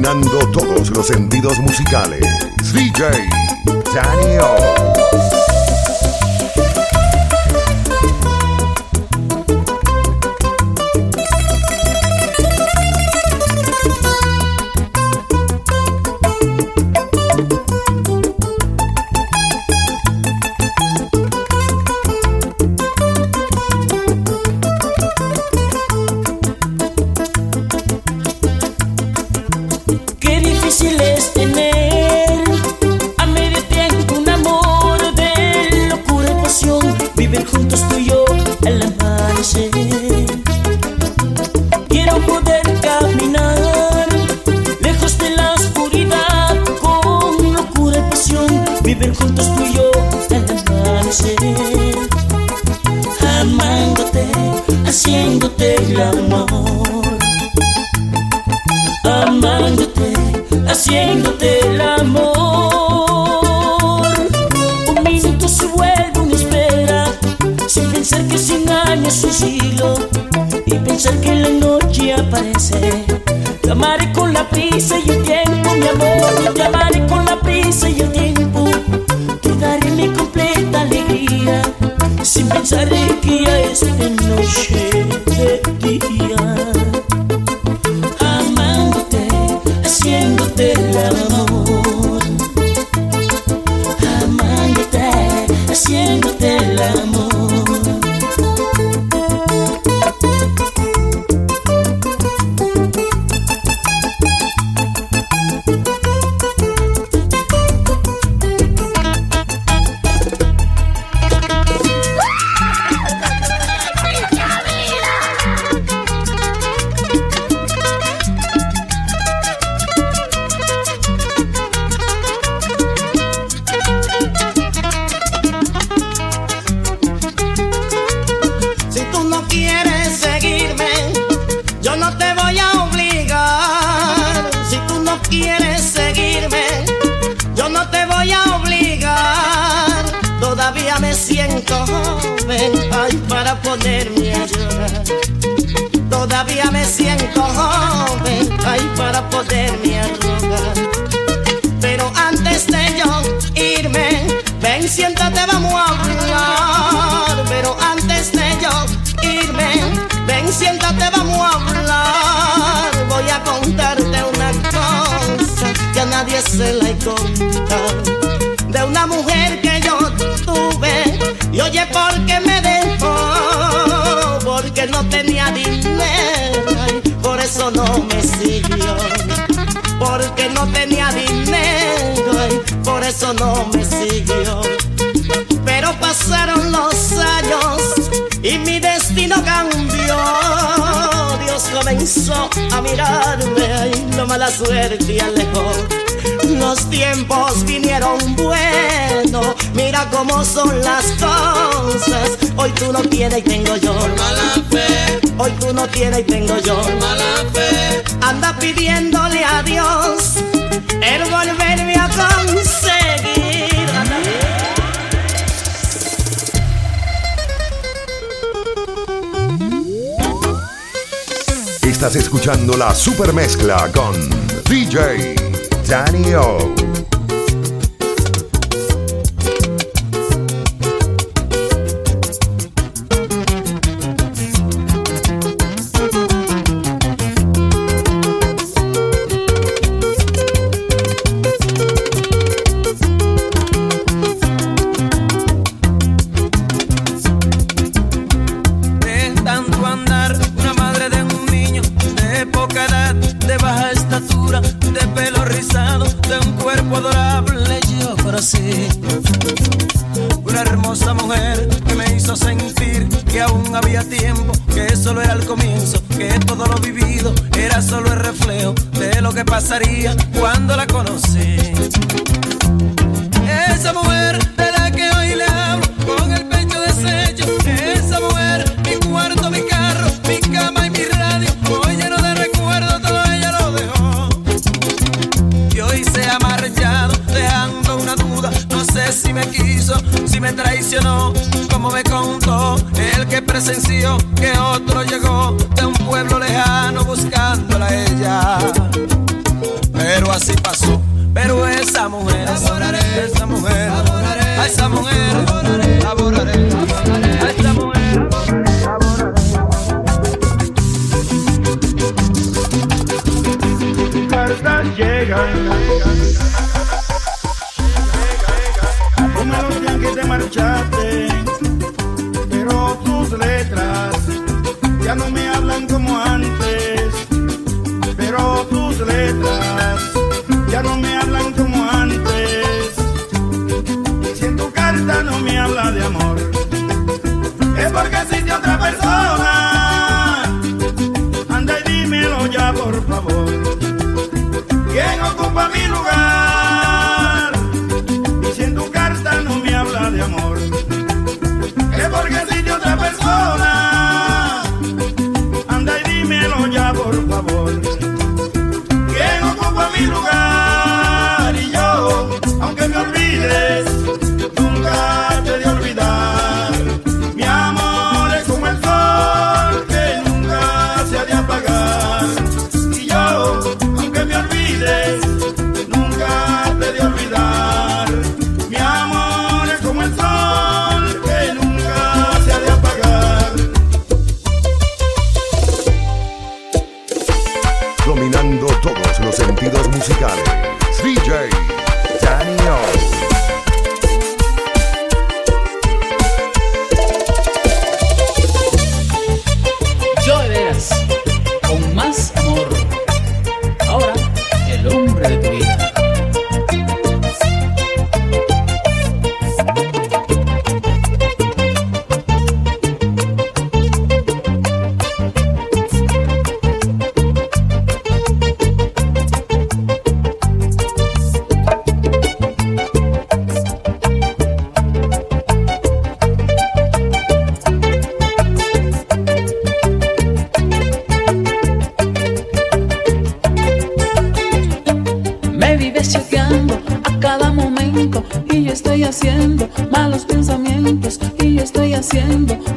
dominando todos los sentidos musicales. DJ Daniel. el amor. Amándote, haciéndote el amor. Un minuto se vuelve una espera, sin pensar que cien años un siglo. Y pensar que la noche aparece. Te amaré con la prisa y el tiempo, mi amor. Te amaré con la prisa y el tiempo. Te daré mi completa alegría, sin pensar que ya es de noche. quieres seguirme, yo no te voy a obligar. Si tú no quieres seguirme, yo no te voy a obligar. Todavía me siento joven, ay, para ponerme a llorar. Todavía me siento joven, ay, para poderme arrugar. Pero antes de yo irme, ven, siéntate, vamos a hablar. Ven, siéntate, vamos a hablar. Voy a contarte una cosa que a nadie se la he contado. De una mujer que yo tuve y oye, ¿por qué me dejó? Porque no tenía dinero por eso no me siguió. Porque no tenía dinero por eso no me siguió. Pero pasaron los años y mi comenzó a mirarme y mala suerte alejó. Los tiempos vinieron buenos, mira cómo son las cosas. Hoy tú no tienes y tengo yo. Mala fe. Hoy tú no tienes y tengo yo. Mala fe. Anda pidiéndole a Dios el volverme a conseguir. Estás escuchando la super mezcla con DJ Daniel. aún había tiempo, que solo era el comienzo, que todo lo vivido era solo el reflejo de lo que pasaría cuando la conocí. Esa mujer me traicionó, como me contó el que presenció que otro llegó de un pueblo lejano buscándola a ella. Pero así pasó, pero esa mujer, esa mujer, adoraré, a esa mujer, a esa mujer. Cartas llegan. Marchaste, pero tus letras ya no me hablan como antes. Pero tus letras ya no me hablan como antes. Si en tu carta no me habla de amor, es porque existe otra persona.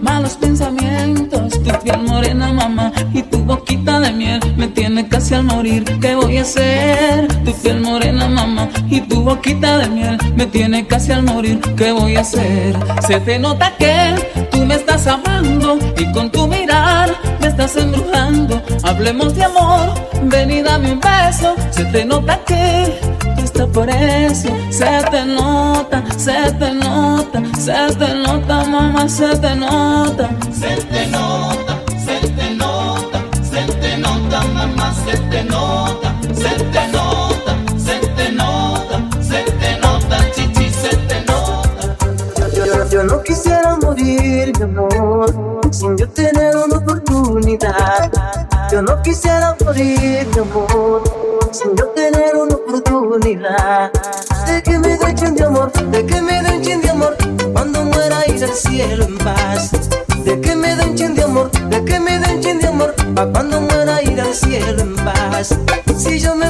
Malos pensamientos. Tu piel morena, mamá, y tu boquita de miel me tiene casi al morir. ¿Qué voy a hacer? Tu piel morena, mamá, y tu boquita de miel me tiene casi al morir. ¿Qué voy a hacer? Se te nota que tú me estás amando y con tu mirar estás embrujando. Hablemos de amor, ven y dame un beso. Se te nota que tú estás por eso. Se te nota, se te nota, se te nota, mamá, se te nota. Se te nota, se te nota, se te nota, mamá, se te nota, se te nota, se te nota, se te nota, chichi, se te nota. Yo, yo- yo no quisiera morir, mi amor, sin yo tener quisiera morir, mi amor, sin yo tener una oportunidad. De que me den chin de amor, de que me den chin de amor, cuando muera ir al cielo en paz. De que me den chin de amor, de que me den chin de amor, pa' cuando muera ir al cielo en paz. Si yo me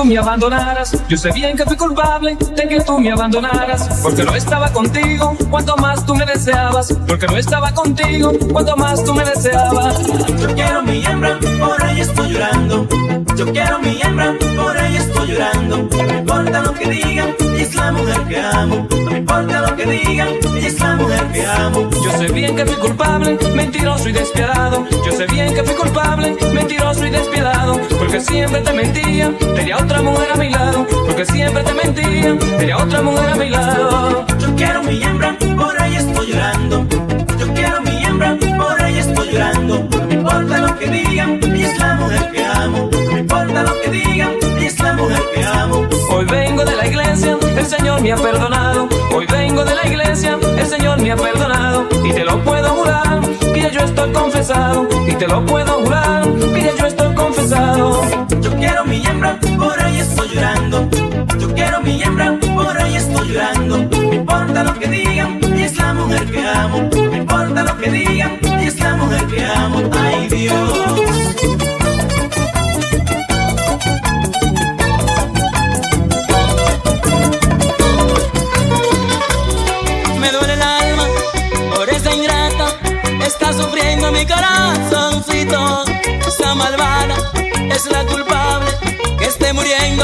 tú me abandonaras. Yo sé bien que fui culpable de que tú me abandonaras. Porque no estaba contigo cuanto más tú me deseabas. Porque no estaba contigo cuanto más tú me deseabas. Yo quiero mi hembra, por ella estoy llorando. Yo quiero mi hembra, por ella estoy llorando. No importa lo que digan, es la mujer que amo. No me importa lo que digan, ella es la mujer que amo. Yo sé bien que fui culpable, mentiroso y despiadado. Yo sé bien que fui culpable, mentiroso y despiadado. Porque siempre te mentía, tenía otra mujer a mi lado. Porque siempre te mentía, tenía otra mujer me ha perdonado. Hoy vengo de la iglesia, el Señor me ha perdonado. Y te lo puedo jurar, que yo estoy confesado. Y te lo puedo jurar, que yo estoy confesado. Yo quiero mi hembra, por ahí estoy llorando. Yo quiero mi hembra, por ahí estoy llorando. No importa lo que digan, ella es la mujer que amo. No importa lo que digan, ella es la mujer que amo.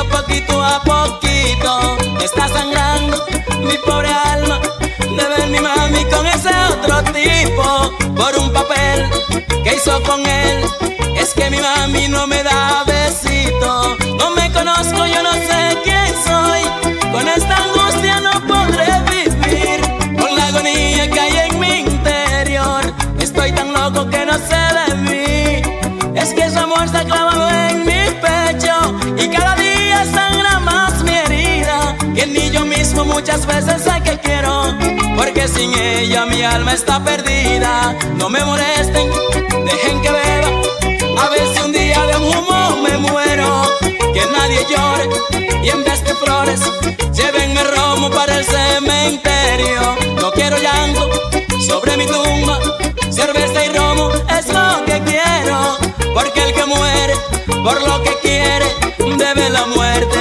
Poquito a poquito. Está sangrando mi pobre alma. De ver mi mami con ese otro tipo por un papel que hizo con él. Es que mi mami no me da muchas veces sé que quiero. Porque sin ella mi alma está perdida. No me molesten, dejen que beba. A ver si un día de humo me muero. Que nadie llore y en vez de flores llévenme romo para el cementerio. No quiero llanto sobre mi tumba. Cerveza y romo es lo que quiero. Porque el que muere por lo que quiere debe la muerte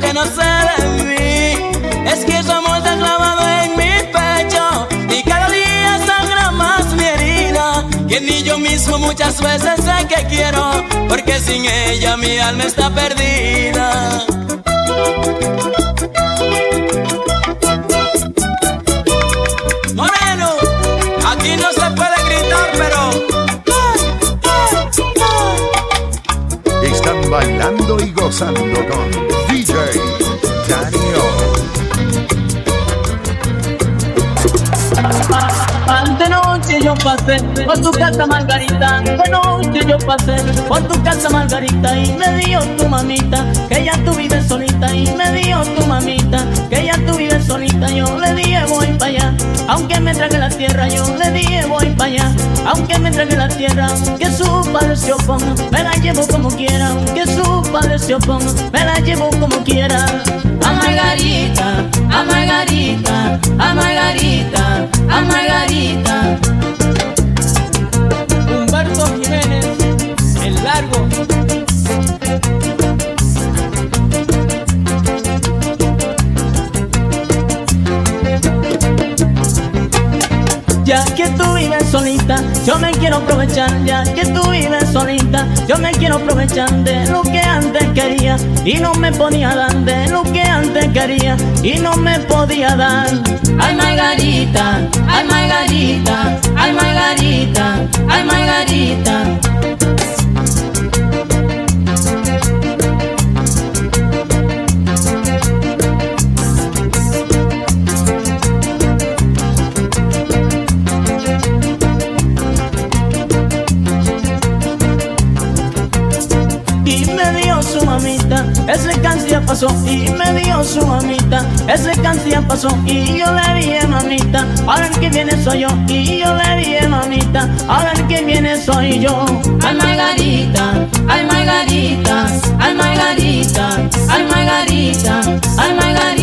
que no sé de mí. Es que su amor está clavado en mi pecho. Y cada día sangra más mi herida. Que ni yo mismo muchas veces sé que quiero. Porque sin ella mi alma está perdida. Moreno, aquí no se puede gritar, pero. Están bailando y gozando con De noche yo pasé por tu casa Margarita, noche yo pasé por tu casa Margarita. Y me dio tu mamita que ya tú vives solita. Y me dio tu mamita que ya tú vives solita. Yo le dije voy para allá, aunque me trague la tierra, yo le dije voy para allá, aunque me trague la tierra, aunque su padre se oponga, me la llevo como quiera, aunque su padre se oponga, me la llevo como quiera. A Margarita, Ya que tú vives solita, yo me quiero aprovechar de lo que antes quería y no me podía dar. De lo que antes quería y no me podía dar. Ay Margarita, ay Margarita, ay Margarita, ay Margarita. y me dio su mamita. Ese canción pasó y me dio su mamita. Ese canción pasó y yo le dije mamita. Ahora el que viene soy yo y yo le dije mamita. Ahora el que viene soy yo. Ay Margarita, ay Margarita, ay Margarita, ay Margarita, ay Margarita.